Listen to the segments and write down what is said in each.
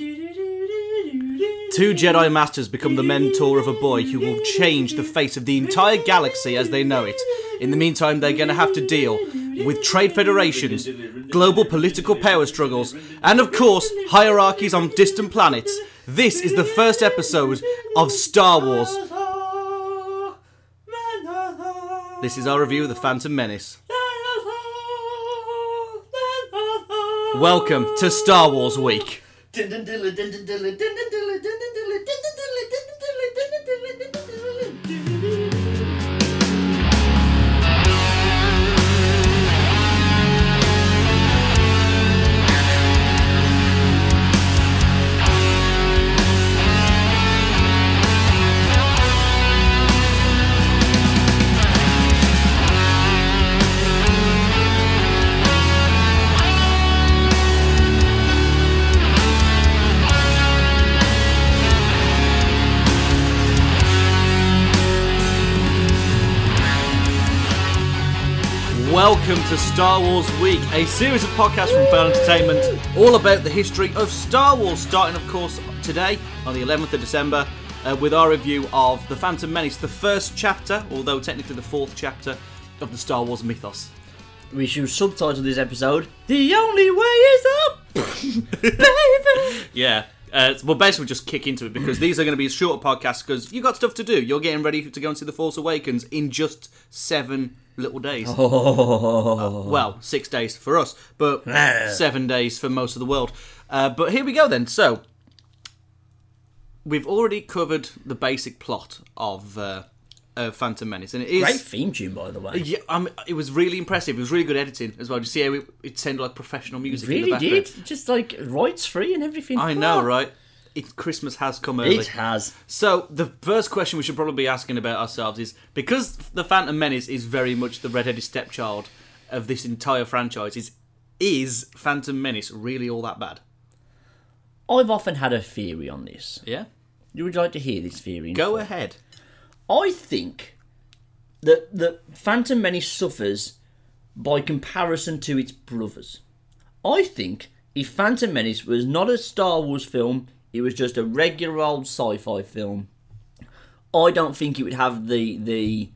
Two Jedi Masters become the mentor of a boy who will change the face of the entire galaxy as they know it. In the meantime, they're going to have to deal with trade federations, global political power struggles, and of course, hierarchies on distant planets. This is the first episode of Star Wars. This is our review of The Phantom Menace. Welcome to Star Wars Week. Din din dilla din din dilla din din dilla din din Welcome to Star Wars Week, a series of podcasts from Fan Entertainment, all about the history of Star Wars, starting, of course, today on the 11th of December uh, with our review of The Phantom Menace, the first chapter, although technically the fourth chapter of the Star Wars mythos. We should subtitle this episode The Only Way Is Up! Baby! Yeah. Uh, we'll basically just kick into it because these are going to be shorter podcasts because you've got stuff to do. You're getting ready to go and see The Force Awakens in just seven little days. Oh. well, six days for us, but seven days for most of the world. Uh, but here we go then. So, we've already covered the basic plot of uh, Phantom Menace, and it is Great theme tune, by the way. Yeah, um, it was really impressive. It was really good editing as well. Did you see how it, it sounded like professional music? in the really did. Just like rights free and everything. I know, right? It, Christmas has come early. It has. So the first question we should probably be asking about ourselves is because the Phantom Menace is very much the redheaded stepchild of this entire franchise. Is is Phantom Menace really all that bad? I've often had a theory on this. Yeah. You would like to hear this theory? Go ahead. I think that the Phantom Menace suffers by comparison to its brothers. I think if Phantom Menace was not a Star Wars film, it was just a regular old sci-fi film. I don't think it would have the the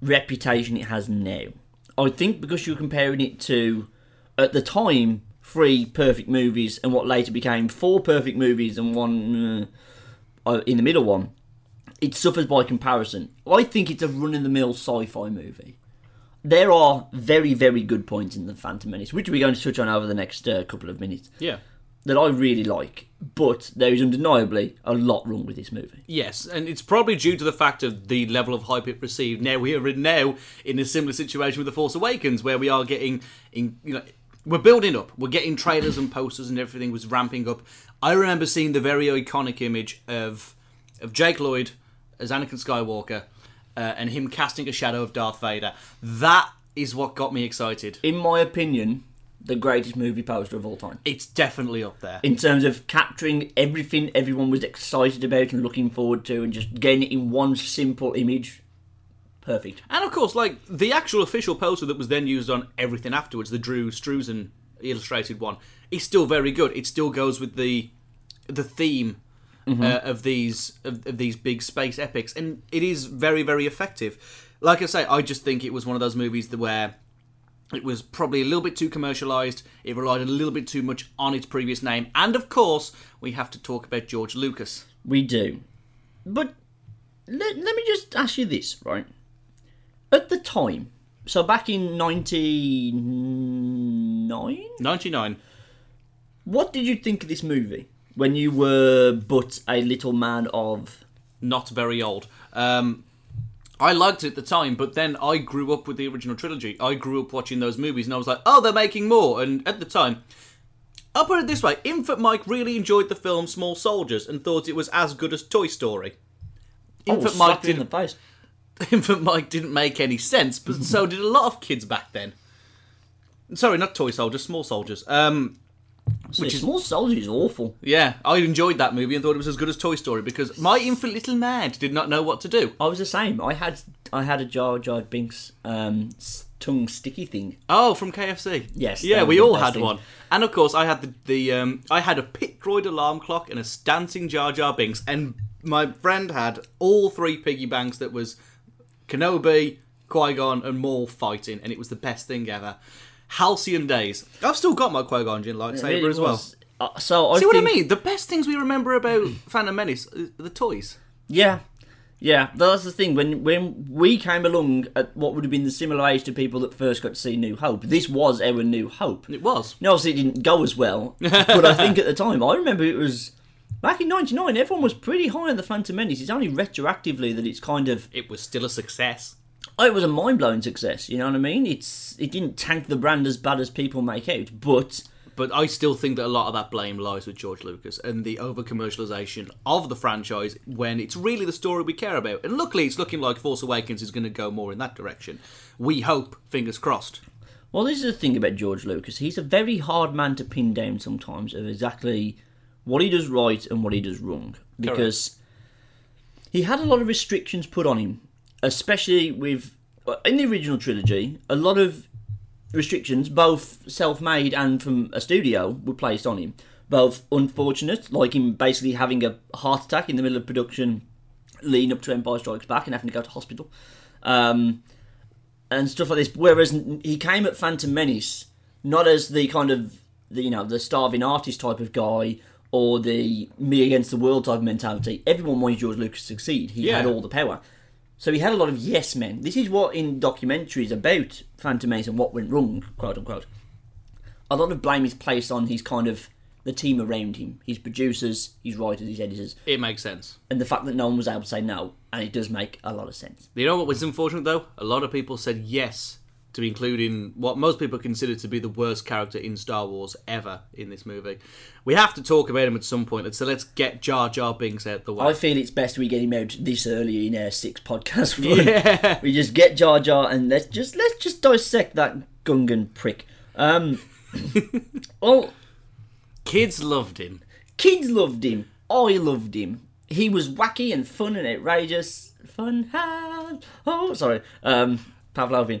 reputation it has now. I think because you're comparing it to at the time three perfect movies and what later became four perfect movies and one uh, uh, in the middle one it suffers by comparison. I think it's a run of the mill sci fi movie. There are very, very good points in The Phantom Menace, which we're going to touch on over the next uh, couple of minutes, Yeah. that I really like. But there is undeniably a lot wrong with this movie. Yes, and it's probably due to the fact of the level of hype it received. Now we are in- now in a similar situation with The Force Awakens, where we are getting, in, you know, we're building up. We're getting trailers and posters, and everything was ramping up. I remember seeing the very iconic image of of Jake Lloyd as Anakin Skywalker, uh, and him casting a shadow of Darth Vader. That is what got me excited. In my opinion, the greatest movie poster of all time. It's definitely up there. In terms of capturing everything everyone was excited about and looking forward to, and just getting it in one simple image. Perfect. And of course, like the actual official poster that was then used on everything afterwards, the Drew Struzan illustrated one, is still very good. It still goes with the the theme uh, of these of, of these big space epics, and it is very very effective. Like I say, I just think it was one of those movies that where it was probably a little bit too commercialized. It relied a little bit too much on its previous name, and of course, we have to talk about George Lucas. We do. But let, let me just ask you this, right? At the time, so back in 99, Ninety nine. what did you think of this movie when you were but a little man of. not very old. Um, I liked it at the time, but then I grew up with the original trilogy. I grew up watching those movies, and I was like, "Oh, they're making more." And at the time, I'll put it this way: Infant Mike really enjoyed the film Small Soldiers and thought it was as good as Toy Story. Infant oh, Mike in the didn't. face. Infant Mike didn't make any sense, but so did a lot of kids back then. Sorry, not Toy Soldiers, Small Soldiers. Um, Which is more Soldier is awful. yeah, I enjoyed that movie and thought it was as good as Toy Story because my infant little man did not know what to do. I was the same. I had I had a Jar Jar Binks um, tongue sticky thing. Oh, from KFC. Yes, Yeah, we all had thing. one. And of course, I had the, the um, I had a pit droid alarm clock and a dancing Jar Jar Binks, and my friend had all three piggy banks that was Kenobi, Qui Gon, and Maul fighting, and it was the best thing ever. Halcyon days. I've still got my Qui Gon Jinn lightsaber Really as well. was- uh, so I See what I mean? The best things we remember about Phantom Menace, the toys. Yeah, yeah. That's the thing. When when we came along at what would have been the similar age to people that first got to see New Hope, this was our New Hope. It was. Now, obviously, it didn't go as well, but I think at the time, I remember it was back in '99. Everyone was pretty high on the Phantom Menace. It's only retroactively that it's kind of It was still a success. Oh, it was a mind blowing success. You know what I mean? It's it didn't tank the brand as bad as people make out, but But I still think that a lot of that blame lies with George Lucas and the over commercialization of the franchise when it's really the story we care about. And luckily, it's looking like Force Awakens is going to go more in that direction. We hope, fingers crossed. Well, this is the thing about George Lucas. He's a very hard man to pin down sometimes of exactly what he does right and what he does wrong. Because he had a lot of restrictions put on him, especially with. In the original trilogy, a lot of restrictions, both self made and from a studio, were placed on him. Both unfortunate, like him basically having a heart attack in the middle of production leading up to Empire Strikes Back and having to go to hospital. Um, and stuff like this. Whereas he came at Phantom Menace not as the kind of the, you know the starving artist type of guy or the me against the world type of mentality. Everyone wanted George Lucas to succeed. He had all the power. So he had a lot of yes men. This is what in documentaries about Phantom Menace and what went wrong, quote unquote. A lot of blame is placed on his kind of the team around him, his producers, his writers, his editors, It makes sense. and the fact that no one was able to say no, and it does make a lot of sense. You know what was unfortunate though? A lot of people said yes to be including what most people consider to be the worst character in Star Wars ever in this movie. We have to talk about him at some point, so let's get Jar Jar Binks out the way. I feel it's best we get him out this early in our six podcast run. Yeah. We just get Jar Jar and let's just let's just dissect that Gungan prick. Um, well, Kids loved him. kids loved him. I loved him. He was wacky and fun and outrageous. Fun hand. Oh, sorry. Um, Pavlovian.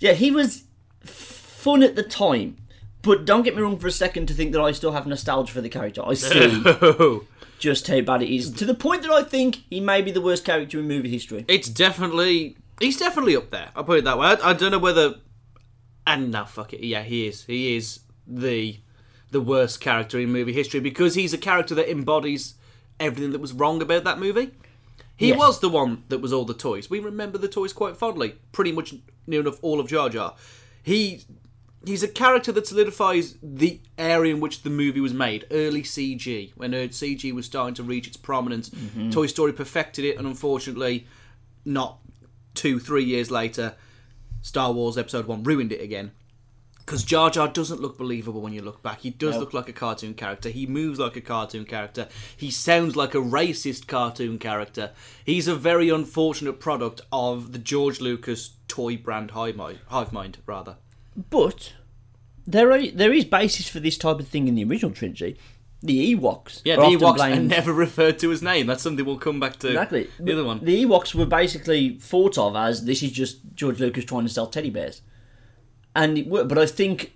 Yeah, he was fun at the time. But don't get me wrong for a second to think that I still have nostalgia for the character. I see just how bad it is. To the point that I think he may be the worst character in movie history. It's definitely he's definitely up there. I'll put it that way. I, I don't know whether and now fuck it. Yeah, he is. He is the the worst character in movie history because he's a character that embodies everything that was wrong about that movie. He Yes. was the one that was all the toys. We remember the toys quite fondly. Pretty much near enough all of Jar Jar. He he's a character that solidifies the area in which the movie was made. Early CG, when CG was starting to reach its prominence. Mm-hmm. Toy Story perfected it, and unfortunately, not two, three years later, Star Wars Episode 1 ruined it again. Because Jar Jar doesn't look believable when you look back. He does No. look like a cartoon character. He moves like a cartoon character. He sounds like a racist cartoon character. He's a very unfortunate product of the George Lucas toy brand hive mind, hive mind rather. But there are there is basis for this type of thing in the original trilogy. The Ewoks. Yeah, the Ewoks are never referred to his name. That's something we'll come back to. Exactly. The other one. The Ewoks were basically thought of as this is just George Lucas trying to sell teddy bears, and it worked. But I think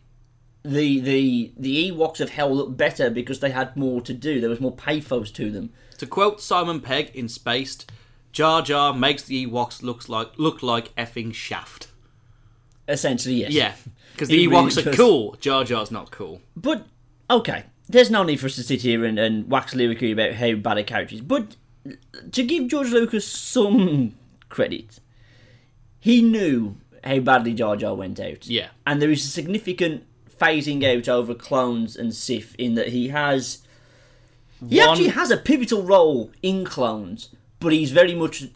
the the the Ewoks of Hell up better because they had more to do. There was more pathos to them. To quote Simon Pegg in Spaced, Jar Jar makes the Ewoks looks like look like effing Shaft. Essentially, yes. Yeah, because He the really Ewoks are does. cool. Jar Jar's not cool. But okay, there's no need for us to sit here and, and wax lyrically about how bad a character is. But to give George Lucas some credit, he knew how badly Jar Jar went out. Yeah. and there is a significant phasing out over clones and Sith in that he has. He One- actually has a pivotal role in clones, but he's very much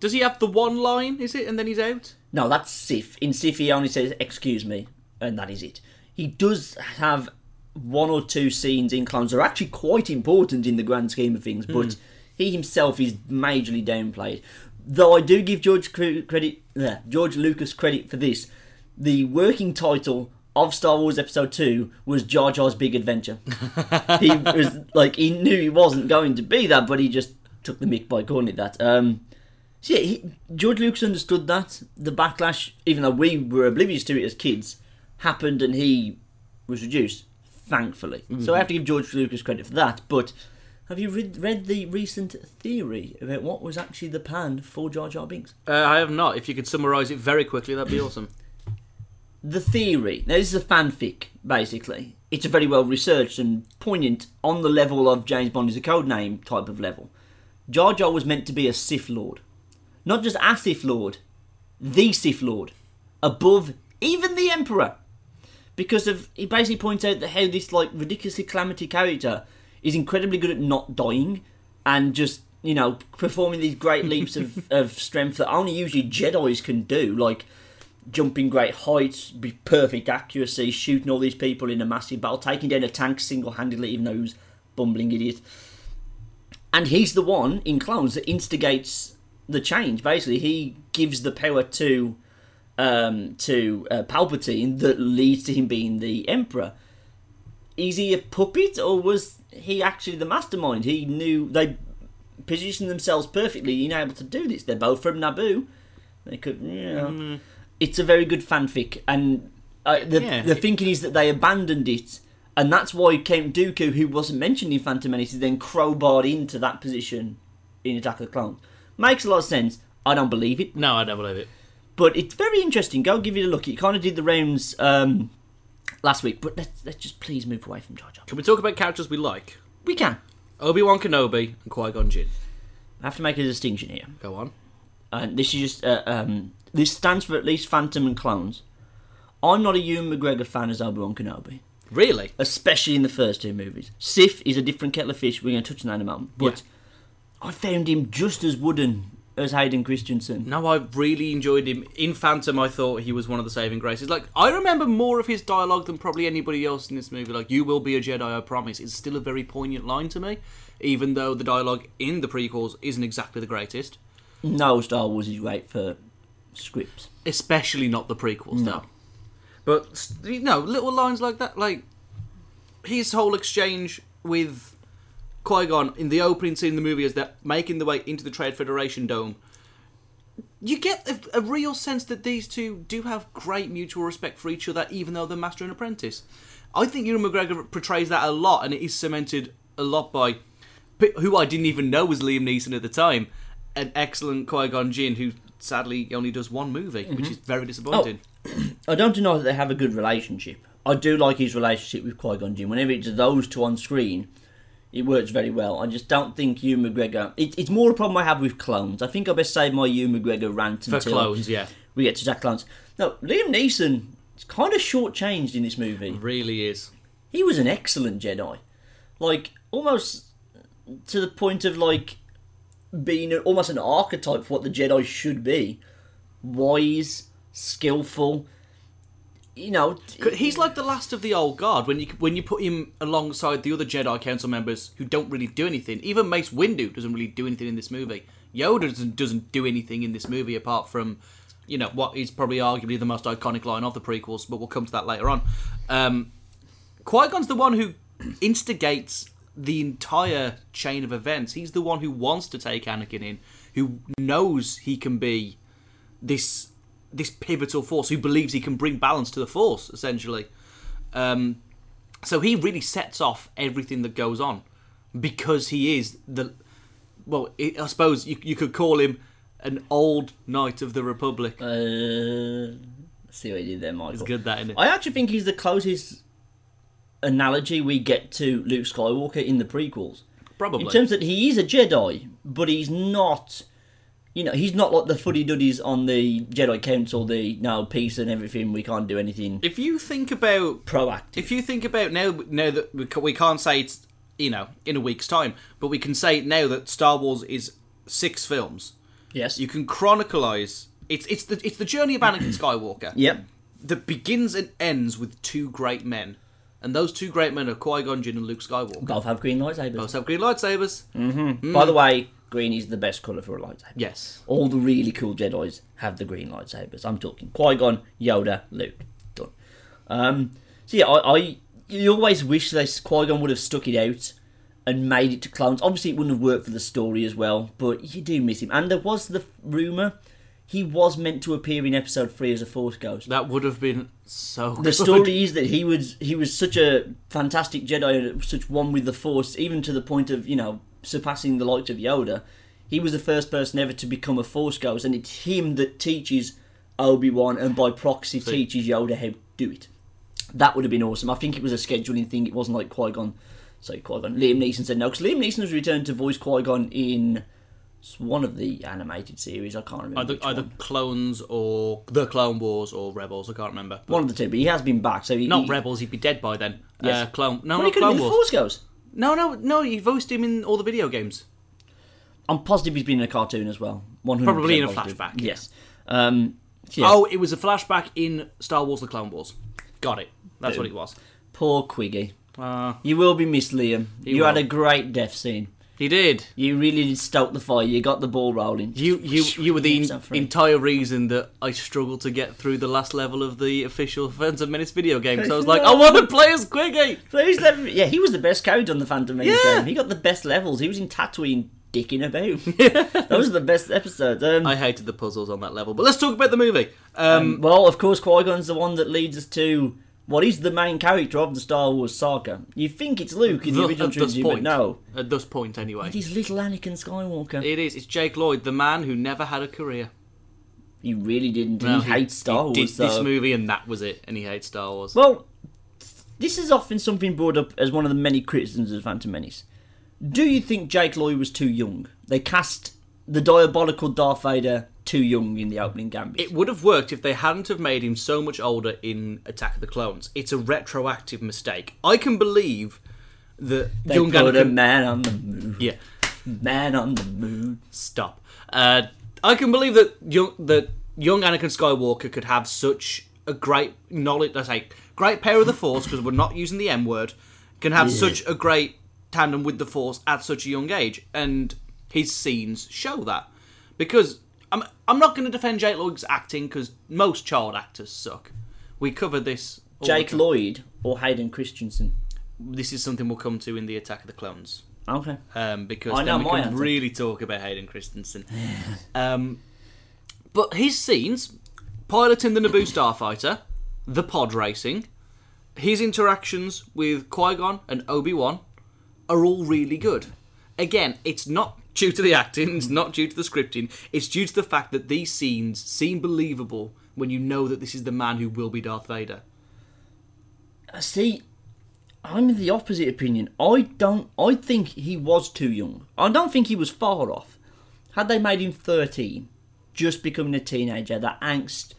Does he have the one line? Is it, and then he's out? no, that's Sif. In Sif, he only says, excuse me, and that is it. He does have one or two scenes in Clones that are actually quite important in the grand scheme of things, but hmm. he himself is majorly downplayed. Though I do give George cre- credit, uh, George Lucas credit for this. The working title of Star Wars Episode 2 was Jar Jar's Big Adventure. he was like, he knew he wasn't going to be that, but he just took the mick by calling it that. Um, So yeah, he, George Lucas understood that the backlash, even though we were oblivious to it as kids, happened and he was reduced. Thankfully, so I have to give George Lucas credit for that. But have you read, read the recent theory about what was actually the plan for Jar Jar Binks? Uh, I have not. If you could summarise it very quickly, that'd be awesome. the theory. Now, this is a fanfic, basically. It's a very well researched and poignant on the level of James Bond is a code name type of level. Jar Jar was meant to be a Sith Lord. Not just a Sith Lord, the Sith Lord. Above even the Emperor. Because of he basically points out that how this like ridiculously calamity character is incredibly good at not dying and just, you know, performing these great leaps of, of strength that only usually Jedi's can do, like jumping great heights, be perfect accuracy, shooting all these people in a massive battle, taking down a tank single handedly, even though he was a bumbling idiot. And he's the one in Clones that instigates the change. Basically, he gives the power to um, to uh, Palpatine that leads to him being the Emperor. Is he a puppet, or was he actually the mastermind? He knew they positioned themselves perfectly in able to do this. They're both from Naboo. They could, you know. It's a very good fanfic, and uh, the Yeah. the thinking is that they abandoned it, and that's why Count Dooku, who wasn't mentioned in Phantom Menace, is then crowbarred into that position in Attack of the Clones. Makes a lot of sense. I don't believe it, No, I don't believe it. but it's very interesting. Go give it a look. It kind of did the rounds um, last week, but let's let's just please move away from Jar Jar. Can we talk about characters we like? We can. Obi Wan Kenobi and Qui Gon Jinn. I have to make a distinction here. Go on. and this is just uh, um, this stands for at least Phantom and Clones. I'm not a Ewan McGregor fan as Obi Wan Kenobi, Really? especially in the first two movies. Sif is a different kettle of fish. We're going to touch on that in a moment, but I found him just as wooden as Hayden Christensen. No, I really enjoyed him. In Phantom, I thought he was one of the saving graces. Like, I remember more of his dialogue than probably anybody else in this movie. Like, you will be a Jedi, I promise. It's still a very poignant line to me, even though the dialogue in the prequels isn't exactly the greatest. No Star Wars is great for scripts. Especially not the prequels, though. But, you know, little lines like that, like his whole exchange with Qui Gon in the opening scene of the movie as they're making the way into the Trade Federation dome. You get a, a real sense that these two do have great mutual respect for each other, even though they're master and apprentice. I think Ewan McGregor portrays that a lot, and it is cemented a lot by who I didn't even know was Liam Neeson at the time, an excellent Qui Gon Jinn who sadly only does one movie, which mm-hmm. is very disappointing. Oh, I don't deny that they have a good relationship. I do like his relationship with Qui Gon Jinn. Whenever it's those two on screen, it works very well. I just don't think Ewan McGregor. It, it's more a problem I have with clones. I think I best save my Ewan McGregor rant For until clones, yeah, we get to Jack Clones. No, Liam Neeson is kind of shortchanged in this movie. really is. He was an excellent Jedi, like almost to the point of like being almost an archetype for what the Jedi should be: wise, skillful. You know, He's like the last of the old guard when you when you put him alongside the other Jedi Council members who don't really do anything. Even Mace Windu doesn't really do anything in this movie. Yoda doesn't doesn't do anything in this movie apart from, you know, what is probably arguably the most iconic line of the prequels. But we'll come to that later on. Um, Qui Gon's the one who instigates the entire chain of events. He's the one who wants to take Anakin in, who knows he can be this this pivotal force who believes he can bring balance to the force essentially um, so he really sets off everything that goes on because he is the well i I suppose you, you could call him an old knight of the republic Uh, see what you did there, Michael. it's good that in it I actually think he's the closest analogy we get to Luke Skywalker in the prequels. probably In terms that he is a Jedi, but he's not. You know, he's not like the fuddy duddies on the Jedi Council. The no peace and everything. We can't do anything if you think about proactive. if you think about now now that we, we can't say it's you know in a week's time but we can say now that star wars is six films yes. you can chronicleize it's it's the it's the journey of anakin skywalker Yep. that begins and ends with two great men. And those two great men are Qui Gon Jinn and Luke Skywalker. Both have green lightsabers. Both have green lightsabers. Mm-hmm. Mm. By the way, green is the best color for a lightsaber. Yes. All the really cool Jedi's have the green lightsabers. I'm talking Qui Gon, Yoda, Luke. Done. Um, so yeah, I, I you always wish they Qui Gon would have stuck it out and made it to clones. Obviously, it wouldn't have worked for the story as well, but you do miss him. And there was the rumor he was meant to appear in episode three as a Force Ghost. That would have been so. The good. story is that he was he was such a fantastic Jedi such one with the Force, even to the point of you know surpassing the likes of Yoda. He was the first person ever to become a Force Ghost, and it's him that teaches Obi Wan and by proxy teaches Yoda how to do it. That would have been awesome. I think it was a scheduling thing. It wasn't like Qui Gon. Sorry, Qui Gon. Liam Neeson said no because Liam Neeson has returned to voice Qui Gon in one of the animated series. I can't remember. Either, either one. clones or the Clone Wars or Rebels. I can't remember. But one of the two, but he has been back. So he, not he, Rebels. He'd be dead by then. Yes. Uh, clone. No, Well, he not Clone Wars. Force Ghost. No, no, no. You voiced him in all the video games. I'm positive he's been in a cartoon as well. 100% Probably in a positive. flashback, Yes. Um, yeah. Oh, it was a flashback in Star Wars: The Clone Wars. Got it. That's what it was. Poor Quiggy. Uh, You will be missed, Liam. you had a great death scene. He did. You really did stoke the fire. You got the ball rolling. You, you, you were the entire reason that I struggled to get through the last level of the official Phantom Menace video game. So I was like, I want to play as Quiggy. Please let me... Yeah, he was the best character on the Phantom Menace Yeah. game. He got the best levels. He was in Tatooine dicking about. Those are the best episodes. Um, I hated the puzzles on that level, but let's talk about the movie. Um, well, of course, Qui Gon's the one that leads us to what is the main character of the Star Wars saga. You think it's Luke in the, the- original at this but point, no, at this point anyway, it is little Anakin Skywalker. it is. It's Jake Lloyd, the man who never had a career. he really didn't. Well, he hates Star he Wars. Did this movie and that was it, and he hates Star Wars. Well, this is often something brought up as one of the many criticisms of Phantom Menace. Do you think Jake Lloyd was too young? They cast the diabolical Darth Vader too young in the opening gambit. It would have worked if they hadn't have made him so much older in Attack of the Clones. It's a retroactive mistake. I can believe that they young put a Anakin. man on the moon. Yeah, Man on the moon. stop. Uh, I can believe that young that young Anakin Skywalker could have such a great knowledge. Let's say great pair of the Force because we're not using the M word. Can have such a great tandem with the Force at such a young age, and his scenes show that. Because I'm I'm not going to defend Jake Lloyd's acting because most child actors suck. We covered this. Jake. Lloyd or Hayden Christensen? This is something we'll come to in the Attack of the Clones Okay. um, because I know then we can answer. really talk about Hayden Christensen. um, but his scenes, piloting the Naboo starfighter, the pod racing, his interactions with Qui Gon and Obi Wan, are all really good. Again, it's not due to the acting, it's not due to the scripting, it's due to the fact that these scenes seem believable when you know that this is the man who will be Darth Vader. Uh, See, I'm the opposite opinion. I don't. I think he was too young. I don't think he was far off. Had they made him 13, just becoming a teenager, that angst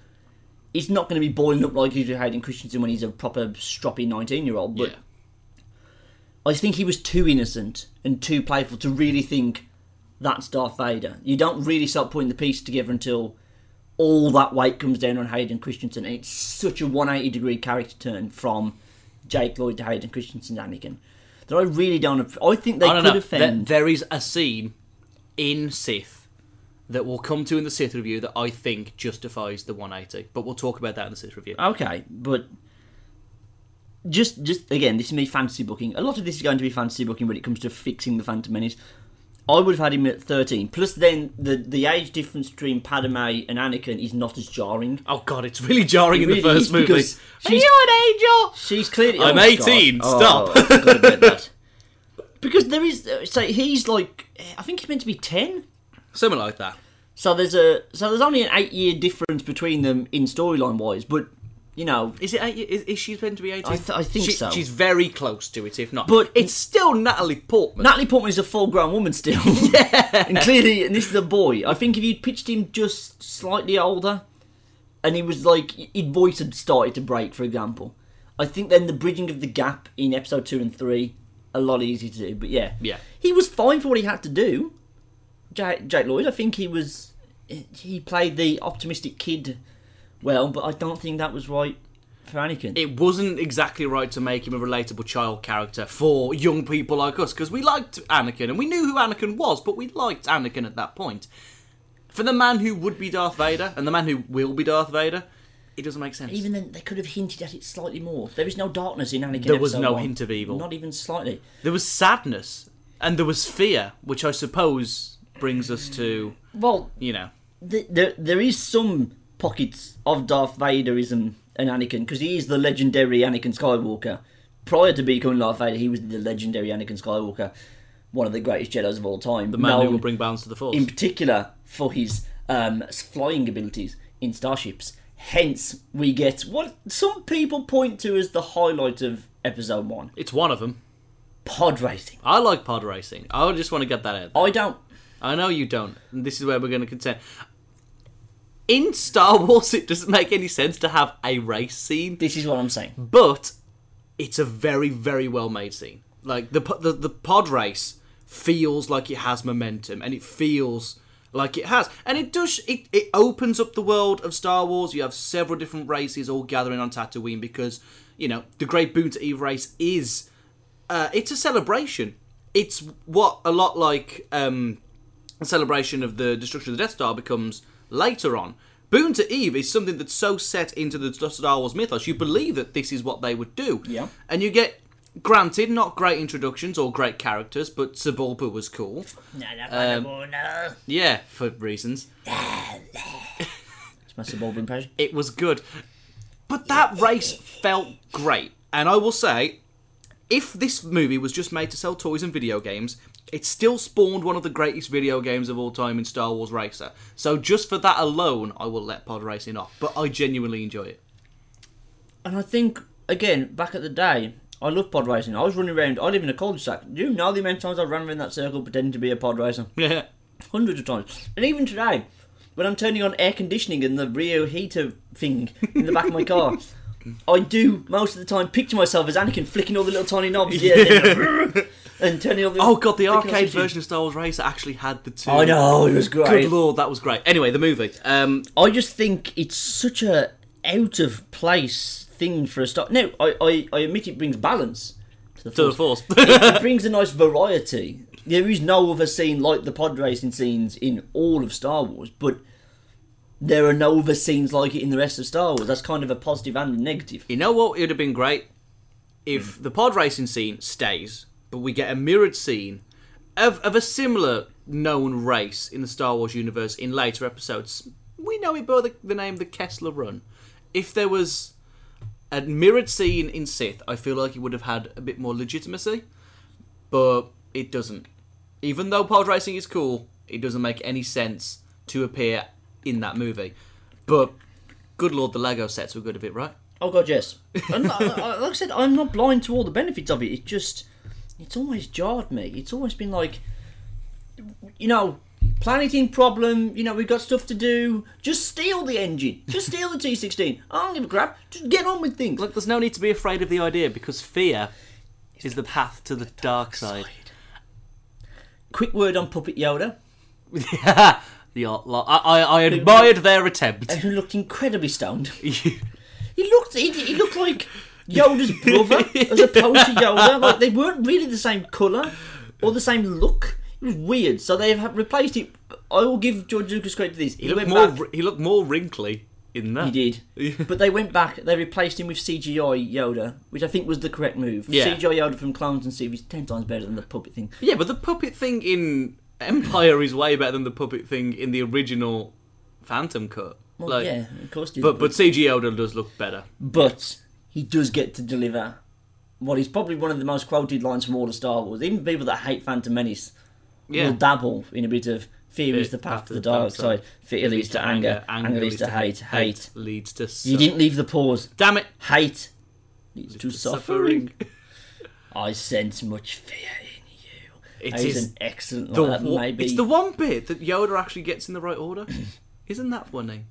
is not going to be boiling up like he's with Hayden Christensen when he's a proper stroppy 19 year old. But yeah. I think he was too innocent and too playful to really think that's Darth Vader. You don't really start putting the pieces together until all that weight comes down on Hayden Christensen. And it's such a 180 degree character turn from Jake Lloyd to Hayden Christensen Anakin that I really don't. I think they I could know. have There, there is a scene in Sith that we'll come to in the Sith review that I think justifies the 180, but we'll talk about that in the Sith review. Okay, but just just again, this is me fantasy booking. A lot of this is going to be fantasy booking when it comes to fixing the Phantom Menace. I would have had him at thirteen. Plus, then the the age difference between Padme and Anakin is not as jarring. Oh god, it's really jarring in really the first movie. because Are she's- you an angel? She's clearly. I'm oh, 18, God. stop. Oh, about that. Because there is, uh, so he's like, I think he's meant to be ten. Something like that. So there's a, so there's only an eight year difference between them in storyline wise, but you know, Is it? Is, is she meant to be 18? I th- I think She- so. She's very close to it, if not. But- it's still Natalie Portman. Natalie Portman is a full grown woman still. yeah. And clearly, and this is a boy. I think if you'd pitched him just slightly older, and he was like, his voice had started to break, for example, I think then the bridging of the gap in episode two and three, a lot easier to do. But yeah, Yeah. he was fine for what he had to do. Jake, Jake Lloyd, I think he was, he played the optimistic kid well, but I don't think that was right for Anakin. it wasn't exactly right to make him a relatable child character for young people like us because we liked Anakin and we knew who Anakin was, but we liked Anakin at that point. For the man who would be Darth Vader and the man who will be Darth Vader, it doesn't make sense. Even then, they could have hinted at it slightly more. There is no darkness in Anakin. There was no one. hint of evil. Not even slightly. there was sadness and there was fear, which I suppose brings us to Well, you know. th- there there is some pockets of Darth Vaderism and Anakin because he is the legendary Anakin Skywalker. Prior to becoming Darth Vader, he was the legendary Anakin Skywalker, one of the greatest Jedi's of all time. The man who will bring balance to the force. in particular for his um, flying abilities in starships. Hence, we get what some people point to as the highlight of Episode One: it's one of them. pod racing. I like pod racing. I just want to get that out. there. I don't. I know you don't. And this is where we're going to contend. In Star Wars, it doesn't make any sense to have a race scene, This is what I'm saying. but it's a very, very well made scene. Like the the, the pod race feels like it has momentum, and it feels like it has, and it does. It it opens up the world of Star Wars. You have several different races all gathering on Tatooine because you know the Great Boonta Eve race is uh, it's a celebration. It's what a lot like um, a celebration of the destruction of the Death Star becomes later on. Boonta Eve is something that's so set into the Star Wars mythos, you believe that this is what they would do. Yeah. And you get, granted, not great introductions or great characters, but Sebulba was cool. Um, Yeah, for reasons. It's my Sebulba impression. It was good. But that race felt great. And I will say, if this movie was just made to sell toys and video games, it still spawned one of the greatest video games of all time in Star Wars Racer. So just for that alone, I will let pod racing off. But I genuinely enjoy it. And I think, again, back at the day, I love pod racing. I was running around, I live in a cul-de-sac. Do you know the amount of times I ran around that circle pretending to be a pod racer? Yeah. Hundreds of times. And even today, when I'm turning on air conditioning and the Rio heater thing in the back of my car, I do most of the time picture myself as Anakin flicking all the little tiny knobs yeah, and all the Oh god, the all arcade version of Star Wars Racer actually had the two. I know, it was great. Good lord, that was great. Anyway, the movie. Um, I just think it's such a out of place thing for a Star. No, I, I, I admit it brings balance to the to the force. Force. it brings a nice variety. There is no other scene like the pod racing scenes in all of Star Wars, but there are no other scenes like it in the rest of Star Wars. That's kind of a positive and a negative. You know what? It would have been great if the pod racing scene stays, but we get a mirrored scene of, of a similar known race in the Star Wars universe in later episodes. We know it by the, the name the Kessel Run. If there was a mirrored scene in Sith, I feel like it would have had a bit more legitimacy, but it doesn't. Even though pod racing is cool, it doesn't make any sense to appear in that movie. But good lord, the Lego sets were good of it, right? Oh god, yes. And, uh, uh, like I said, I'm not blind to all the benefits of it. It just, it's always jarred me. It's always been like, you know, planeting problem. You know, we've got stuff to do. Just steal the engine. Just steal the T16. I don't give a crap. Just get on with things. Look, there's no need to be afraid of the idea because fear is the path to the dark side. Quick word on Puppet Yoda. the art lo- I, I, I admired their attempt. Who looked incredibly stoned. He looked. He, he looked like Yoda's brother as opposed to Yoda. Like they weren't really the same colour or the same look. It was weird. So they've replaced it. I will give George Lucas credit to this. He, he looked more. back. He looked more wrinkly in that. He did, but they went back. They replaced him with CGI Yoda, which I think was the correct move. Yeah. CGI Yoda from Clones and is ten times better than the puppet thing. Yeah, but the puppet thing in Empire is way better than the puppet thing in the original Phantom cut. Well, like, yeah, of course. Did. But but CG Yoda does look better. but he does get to deliver what is probably one of the most quoted lines from all of Star Wars. Even people that hate Phantom Menace Yeah. will dabble in a bit of fear is the path to the dark side, fear leads to anger, anger leads to hate, hate. leads to. You didn't leave the pause. Damn it! Hate leads to suffering. Suffering. I sense much fear in you. It That is is an excellent the line. That one- may be It's the one bit that Yoda actually gets in the right order. Isn't that funny?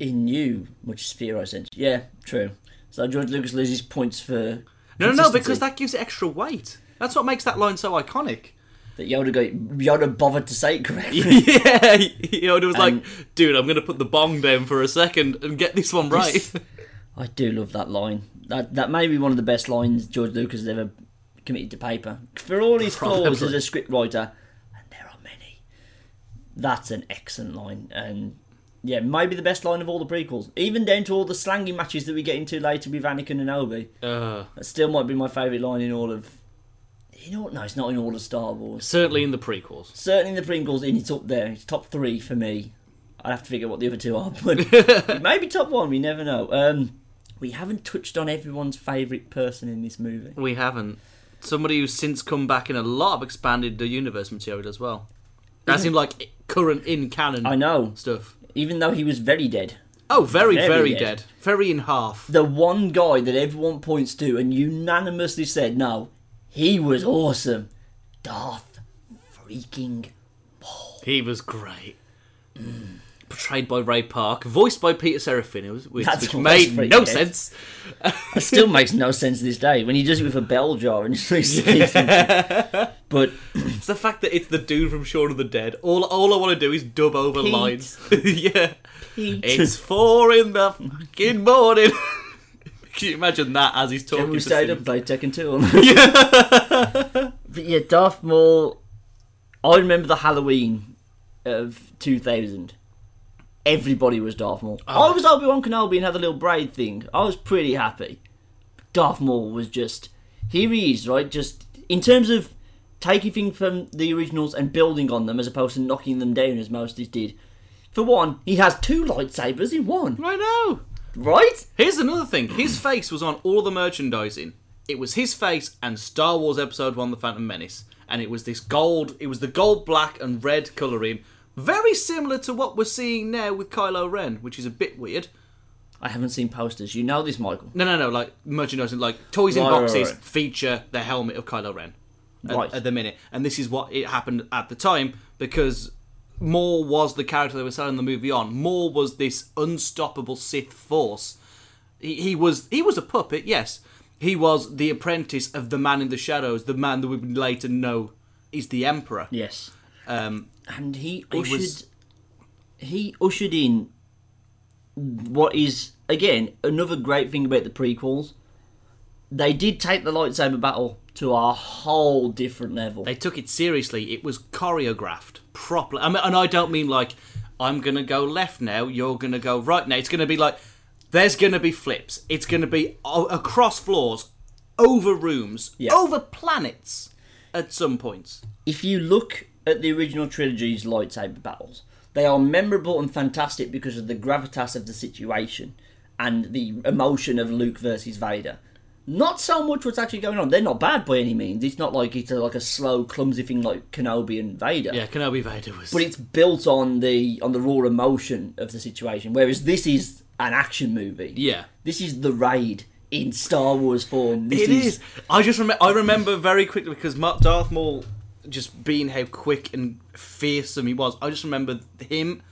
in you much fear I sense. Yeah, true. So George Lucas loses points for No, no, no, because that gives it extra weight. That's what makes that line so iconic. that Yoda got Yoda bothered to say it correctly. yeah, Yoda was And- like, "Dude, I'm gonna put the bong down for a second and get this one right." I do love that line. That that may be one of the best lines George Lucas has ever committed to paper. For all his flaws as a script writer, and there are many, that's an excellent line. And yeah, maybe the best line of all the prequels. Even down to all the slanging matches that we get into later with Anakin and Obi. uh, That still might be my favourite line in all of You know what? No, it's not in all the Star Wars. Certainly in the prequels. Certainly in the prequels, and it's up there. It's top three for me. I'd have to figure what the other two are, but maybe top one. We never know. Um, we haven't touched on everyone's favourite person in this movie. We haven't. Somebody who's since come back in a lot of expanded the universe material as well. That in, like, current in canon I know, stuff. Even though he was very dead. Oh, very, Very very, dead. dead. Very in half. The one guy that everyone points to and unanimously said, no, he was awesome. Darth freaking. He was great. Mm. Portrayed by Ray Park, voiced by Peter Seraphine, which, which made no good. sense. It still makes no sense to this day when you does it with a bell jar and just speaks. But It's the fact that it's the dude from Shaun of the Dead. All, all I want to do is dub over Pete. lines. yeah. he It's four in the fucking morning. Can you imagine that as he's talking we to stayed up and played Tekken 2. but yeah, Darth Maul. I remember the Halloween of 2000. Everybody was Darth Maul. Oh. I was Obi Wan Kenobi and had the little braid thing. I was pretty happy. Darth Maul was just. Here he is, right? Just in terms of taking things from the originals and building on them as opposed to knocking them down as most of did. For one, he has two lightsabers in one, I know. right? Here's another thing. His face was on all the merchandising. It was his face and Star Wars Episode 1 The Phantom Menace. And it was this gold, it was the gold, black, and red colouring. Very similar to what we're seeing now with Kylo Ren, which is a bit weird. I haven't seen posters. You know this, Michael. No, no, no, like merchandising, like toys in Right, right, boxes right. feature the helmet of Kylo Ren at, Right. at the minute. And this is what it happened at the time because Maul was the character they were selling the movie on. Maul was this unstoppable Sith force. He, he was he was a puppet, yes. He was the apprentice of the man in the shadows, the man that we would later know is the Emperor. Yes. Um, and he He ushered was- he ushered in what is again another great thing about the prequels. They did take the lightsaber battle to a whole different level. They took it seriously. It was choreographed properly. I mean, and I don't mean like I'm gonna go left now. You're gonna go right now. It's gonna be like there's gonna be flips. It's gonna be o- across floors, over rooms, Yeah. over planets. At some points, if you look at the original trilogy's lightsaber battles, they are memorable and fantastic because of the gravitas of the situation and the emotion of Luke versus Vader. Not so much what's actually going on. They're not bad by any means. It's not like it's a, like a slow, clumsy thing like Kenobi and Vader. yeah, Kenobi Vader was. but it's built on the on the raw emotion of the situation. Whereas this is an action movie. yeah. This is the raid in Star Wars form. This It is. I just remember. I remember very quickly because Darth Maul just being how quick and fearsome he was. I just remember him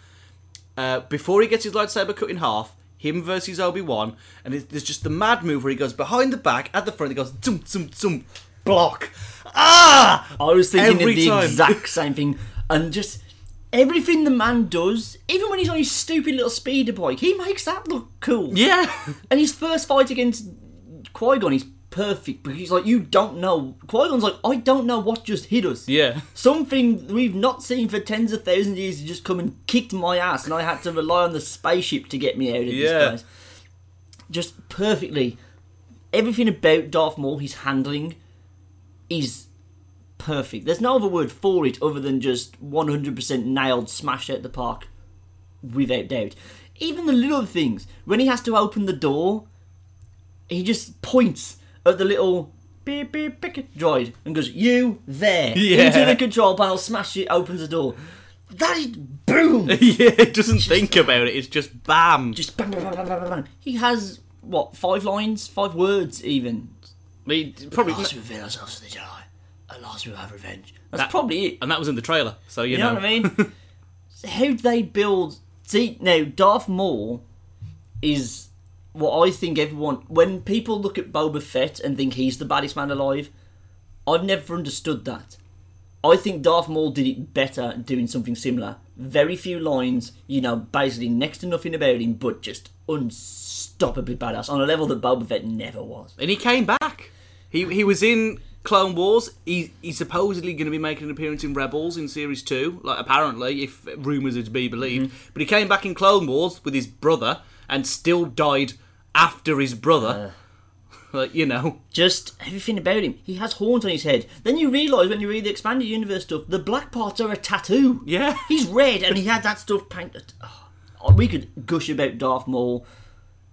uh, before he gets his lightsaber cut in half. Him versus Obi Wan, and it, there's just the mad move where he goes behind the back, at the front. He goes zum zum zum, block. Ah! I was thinking Every of the time. exact same thing, and just everything the man does, even when he's on his stupid little speeder bike, he makes that look cool. Yeah, And his first fight against Qui Gon is perfect because he's like, you don't know. Qui Gon's like, I don't know what just hit us. yeah. Something we've not seen for tens of thousands of years has just come and kicked my ass, and I had to rely on the spaceship to get me out of Yeah. this place. Just perfectly. Everything about Darth Maul, his handling, is perfect. There's no other word for it other than just 100% nailed, smashed out the park, without doubt. Even the little things, when he has to open the door, he just points at the little beep beep beep droid and goes, "You there?" Yeah. Into the control panel, smash it, opens the door. That is boom. yeah, it doesn't think about it. It's just bam. just bang, bang, bang, bang, bang. He has what five lines, five words even. He probably, Last reveal ourselves to the Jedi. At last we have revenge. That's That- probably it. and that was in the trailer. So you, You know, what I mean? How they build? See now, Darth Maul is what I think everyone. When people look at Boba Fett and think he's the baddest man alive, I've never understood that. I think Darth Maul did it better doing something similar. Very few lines, you know, basically next to nothing about him, but just unstoppably badass on a level that Boba Fett never was. and he came back. He he was in Clone Wars. He he's supposedly going to be making an appearance in Rebels in Series Two. Like apparently, if rumors are to be believed. Mm-hmm. But he came back in Clone Wars with his brother and still died after his brother. Uh. like you know. Just everything about him. He has horns on his head. Then you realise when you read the expanded universe stuff, the black parts are a tattoo. Yeah. He's red and he had that stuff painted. Oh, we could gush about Darth Maul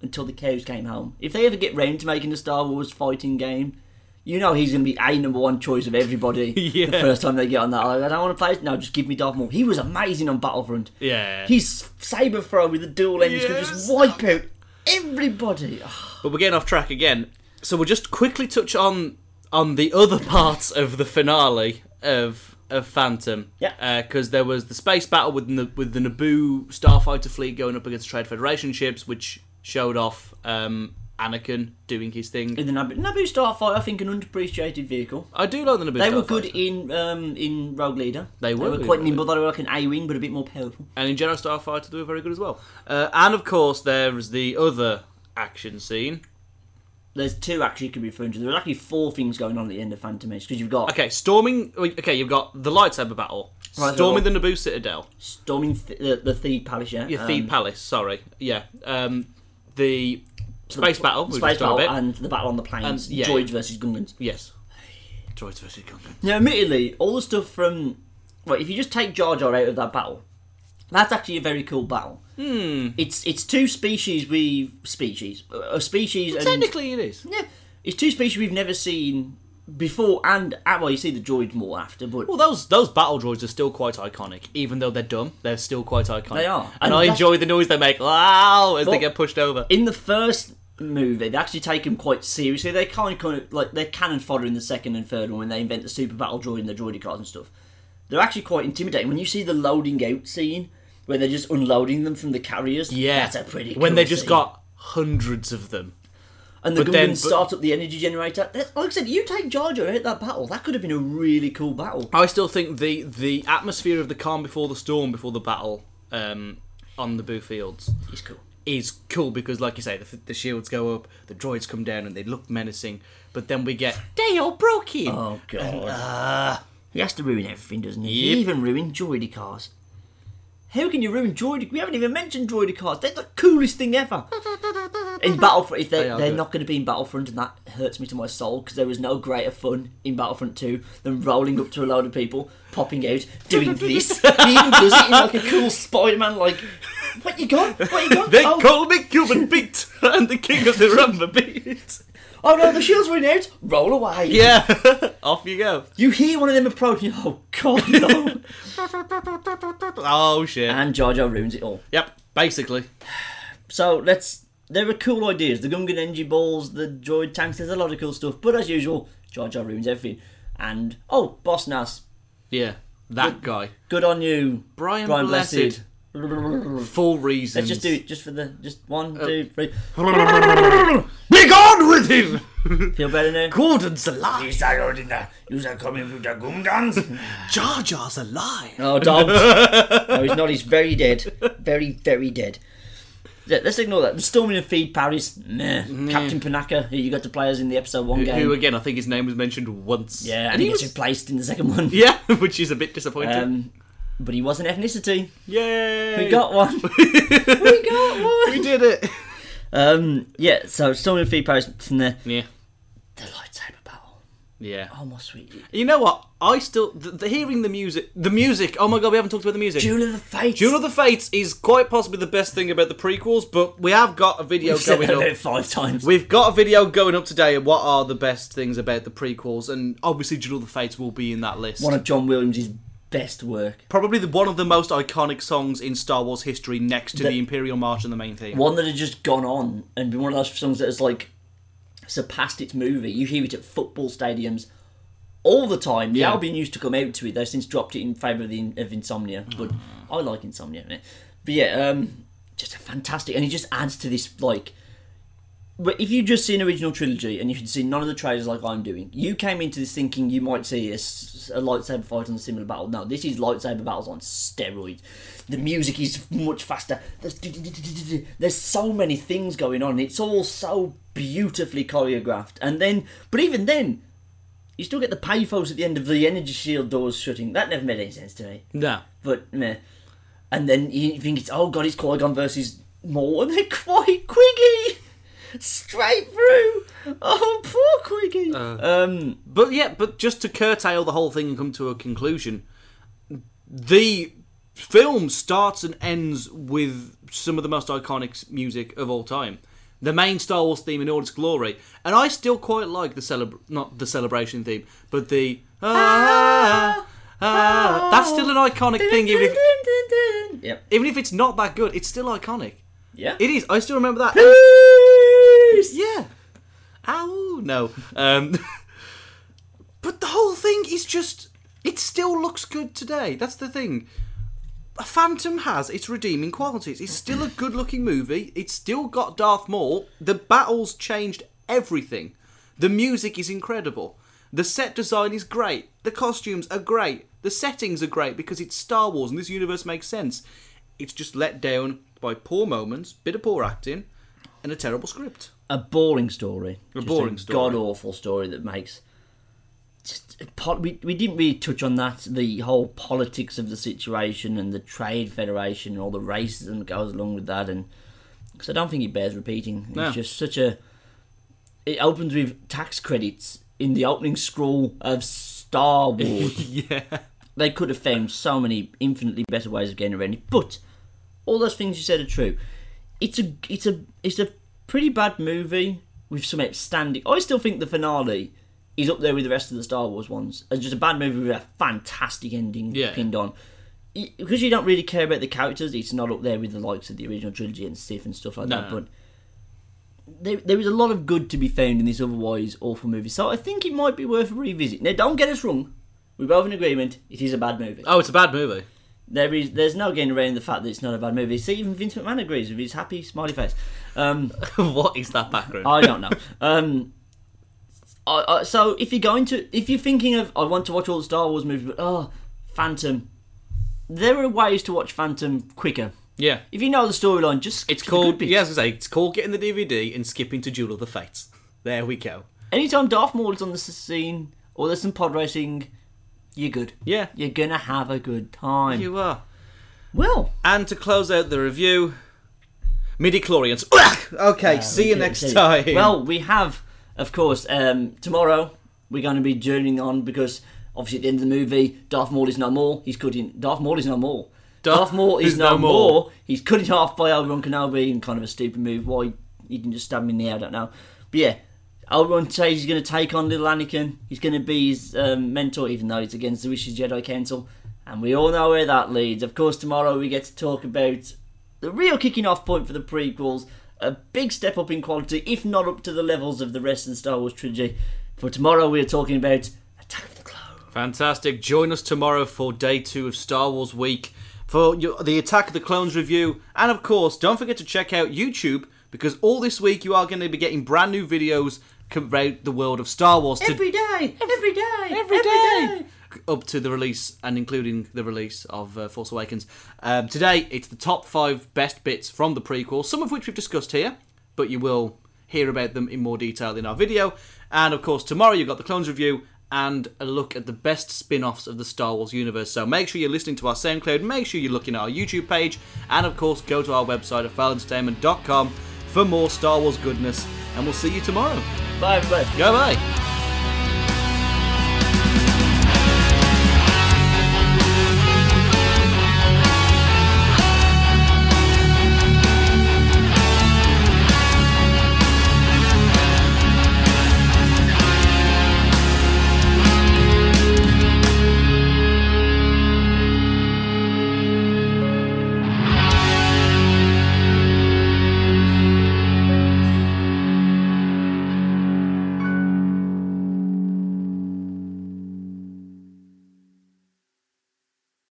until the cows came home. If they ever get round to making a Star Wars fighting game, you know he's going to be a number one choice of everybody Yeah. the first time they get on that. Like, I don't want to play it. No, just give me Darth Maul. He was amazing on Battlefront. Yeah. His saber throw with the dual engines could just wipe out everybody. But we're getting off track again. So we'll just quickly touch on on the other parts of the finale of of Phantom. Yeah. Because there was the space battle with the with the Naboo starfighter fleet going up against Trade Federation ships, which showed off um, Anakin doing his thing. in the Naboo, Naboo Starfighter, I think an underappreciated vehicle. I do like the Naboo. They were starfighter. good in um, in Rogue Leader. They were They were quite nimble. They were like an A-wing, but a bit more powerful. and in Jedi Starfighter they were very good as well. Uh, and of course there's the other action scene. There's two actually you could be referring to. There's actually four things going on at the end of Phantom Menace because you've got Okay, storming. Okay, you've got the lightsaber battle, Right, storming so- the Naboo Citadel. storming th- the, the Palace. Yeah, Yeah, Um, Palace. Sorry. Yeah. Um, the space battle. we've space just done a battle, bit. and the battle on the plains. And- yeah, Droids yeah. versus Gungans. Yes. Droids versus Gungan. Now, admittedly, all the stuff from well, if you just take Jar Jar out of that battle, that's actually a very cool battle. Hmm. It's it's two species we species a species and Technically, it is. yeah, it's two species we've never seen before and ah, well, you see the droids more after, but Well, those those battle droids are still quite iconic, even though they're dumb. They're still quite iconic. They are. and, And I that's- enjoy the noise they make. Wow, as they Well- get pushed over. in the first movie, they actually take them quite seriously. They kind of, kind of like they're cannon fodder in the second and third one when they invent the super battle droid and the droidekas and stuff. They're actually quite intimidating when you see the loading out scene where they're just unloading them from the carriers. yeah, that's a pretty. when cool they just scene. got hundreds of them. and the but then- Gungans but- start up the energy generator. Like I said, you take Jar Jar out that battle. That could have been a really cool battle. I still think the the atmosphere of the calm before the storm before the battle um, on the Boo Fields It's cool. Is cool because, like you say, the, the shields go up, the droids come down, and they look menacing. But then we get they all broke in. Oh god. Uh, he has to ruin everything, doesn't he? Yep. He even ruined droidekas. How can you ruin droidy? We haven't even mentioned droidekas. They're the coolest thing ever. In Battlefront, if They they're, are they're not going to be in Battlefront, and that hurts me to my soul because there was no greater fun in Battlefront 2 than rolling up to a load of people, popping out, doing this. he even does it in like a cool Spider-Man, like, what you got? What you got? They oh, call me Cuban Pete and the king of the rumba beat. oh no, the shield's running out. Roll away. Yeah, off you go. You hear one of them approaching. Oh god, no. Oh shit. and Jar Jar ruins it all. Yep, basically. So let's. There are cool ideas. The Gungan energy balls, the droid tanks. There's a lot of cool stuff. But as usual, Jar Jar ruins everything. And oh, Boss Nass, Yeah, that guy. good on you, Brian, Brian Blessed. Blessed. Full reasons. Let's just do it, just for the just one, two, three. Be gone with him! Feel better now? Gordon's alive. That out in the, you are coming with the Gungans? Jar Jar's alive. Oh, don't. no, he's not. He's very dead. Very, very dead. Yeah, let's ignore that. The storming of Theed Palace. Meh. Captain Panaka, who you got to play as in the episode one game. Who again? I think his name was mentioned once. yeah, and, and he, he gets was. replaced in the second one. Yeah, which is a bit disappointing. Um, but he was an ethnicity. Yay! We got one. we got one. We did it. Um, yeah, so Stormy Theed Palace from there. Yeah. The lightsaber battle. Yeah. Oh, my sweet. You know what? I still the, the hearing the music, the music. Oh my god, we haven't talked about the music. Duel of the Fates. Duel of the Fates is quite possibly the best thing about the prequels, but we have got a video We've going up. five times. We've got a video going up today of what are the best things about the prequels, and obviously Duel of the Fates will be in that list. One of John Williams' best work. Probably the, one of the most iconic songs in Star Wars history, next to the, The- Imperial March and the main theme. One that had just gone on and been one of those songs that has like surpassed its movie. You hear it at football stadiums all the time. The Yeah. Albion used to come out to it. They've since dropped it in favour of, the, of Insomnia. But I like Insomnia. innit? But yeah, um, just a fantastic. And it just adds to this like. But if you just see an original trilogy and you had seen none of the trailers like I'm doing, you came into this thinking you might see a lightsaber fight on a similar battle. No, this is lightsaber battles on steroids. The music is much faster. There's, there's so many things going on. It's all so beautifully choreographed. And then, but even then, you still get the pathos at the end of the energy shield doors shutting. That never made any sense to me. no. But meh. And then you think it's oh god, it's Qui Gon versus Maul, and they're quite Quiggy. Straight through. Oh, poor Quickie. Uh. um, But yeah, but just to curtail the whole thing and come to a conclusion, the film starts and ends with some of the most iconic music of all time. The main Star Wars theme in all its glory, and I still quite like the celebr not the celebration theme, but the ah, ah, that's still an iconic thing. Even if yep. even if it's not that good, it's still iconic. Yeah. It is. I still remember that. Yeah. Ow, no. Um, but the whole thing is just. It still looks good today. That's the thing. A Phantom has its redeeming qualities. It's still a good looking movie. It's still got Darth Maul. The battles changed everything. The music is incredible. The set design is great. The costumes are great. The settings are great because it's Star Wars and this universe makes sense. It's just let down by poor moments, bit of poor acting, and a terrible script. a boring story. A boring story. God awful story that makes. Just, we, we didn't really touch on that the whole politics of the situation and the trade federation and all the racism that goes along with that and because I don't think it bears repeating. It's No. just such a. It opens with tax credits in the opening scroll of Star Wars. yeah. they could have found so many infinitely better ways of getting around it. But all those things you said are true. It's a it's a it's a pretty bad movie with some outstanding. I still think the finale is up there with the rest of the Star Wars ones. It's just a bad movie with a fantastic ending Yeah. pinned on. Because you don't really care about the characters, it's not up there with the likes of the original trilogy and Sith and stuff like No, that. But there, there is a lot of good to be found in this otherwise awful movie. So I think it might be worth a revisit. Now, don't get us wrong. We're both in agreement. It is a bad movie. Oh, it's a bad movie. There is, there's no getting around the fact that it's not a bad movie. See, even Vince McMahon agrees with his happy smiley face. Um, what is that background? I don't know. Um, I, I, so if you're going to, if you're thinking of, I want to watch all the Star Wars movies, but oh, Phantom. There are ways to watch Phantom quicker. yeah. If you know the storyline, just skip It's called, yeah, as I say, it's called getting the DVD and skipping to Duel of the Fates. There we go. Anytime Darth Maul is on the scene or there's some pod racing, you're good. Yeah. You're gonna have a good time. You are. well, And to close out the review, midi chlorians. okay, see you next Okay. time. Well, we have, of course, um, tomorrow we're going to be journeying on because obviously at the end of the movie, Darth Maul is no more. He's cutting. Darth Maul is no more. Darth Darth, Maul is, no, no more. more. He's cut it off by Obi Wan Kenobi in kind of a stupid move. Why he didn't just stab him in the ear, I don't know. But yeah. Wan says he's going to take on little Anakin. He's going to be his um, mentor, even though it's against the wishes Jedi Council. And we all know where that leads. Of course, tomorrow we get to talk about the real kicking off point for the prequels, a big step up in quality, if not up to the levels of the rest of the Star Wars trilogy. For tomorrow, we are talking about Attack of the Clones. Fantastic. Join us tomorrow for day two of Star Wars Week for your, the Attack of the Clones review. And of course, don't forget to check out YouTube because all this week you are going to be getting brand new videos about the world of Star Wars. to- Every day, every day, every day. Up to the release and including the release of uh, Force Awakens. Um, today, it's the top five best bits from the prequel, some of which we've discussed here, but you will hear about them in more detail in our video. And of course, tomorrow you've got the Clones review and a look at the best spin offs of the Star Wars universe. So make sure you're listening to our SoundCloud, make sure you're looking at our YouTube page, and of course, go to our website at foulentertainment.com for more Star Wars goodness. And we'll see you tomorrow. Bye, bye. Go bye.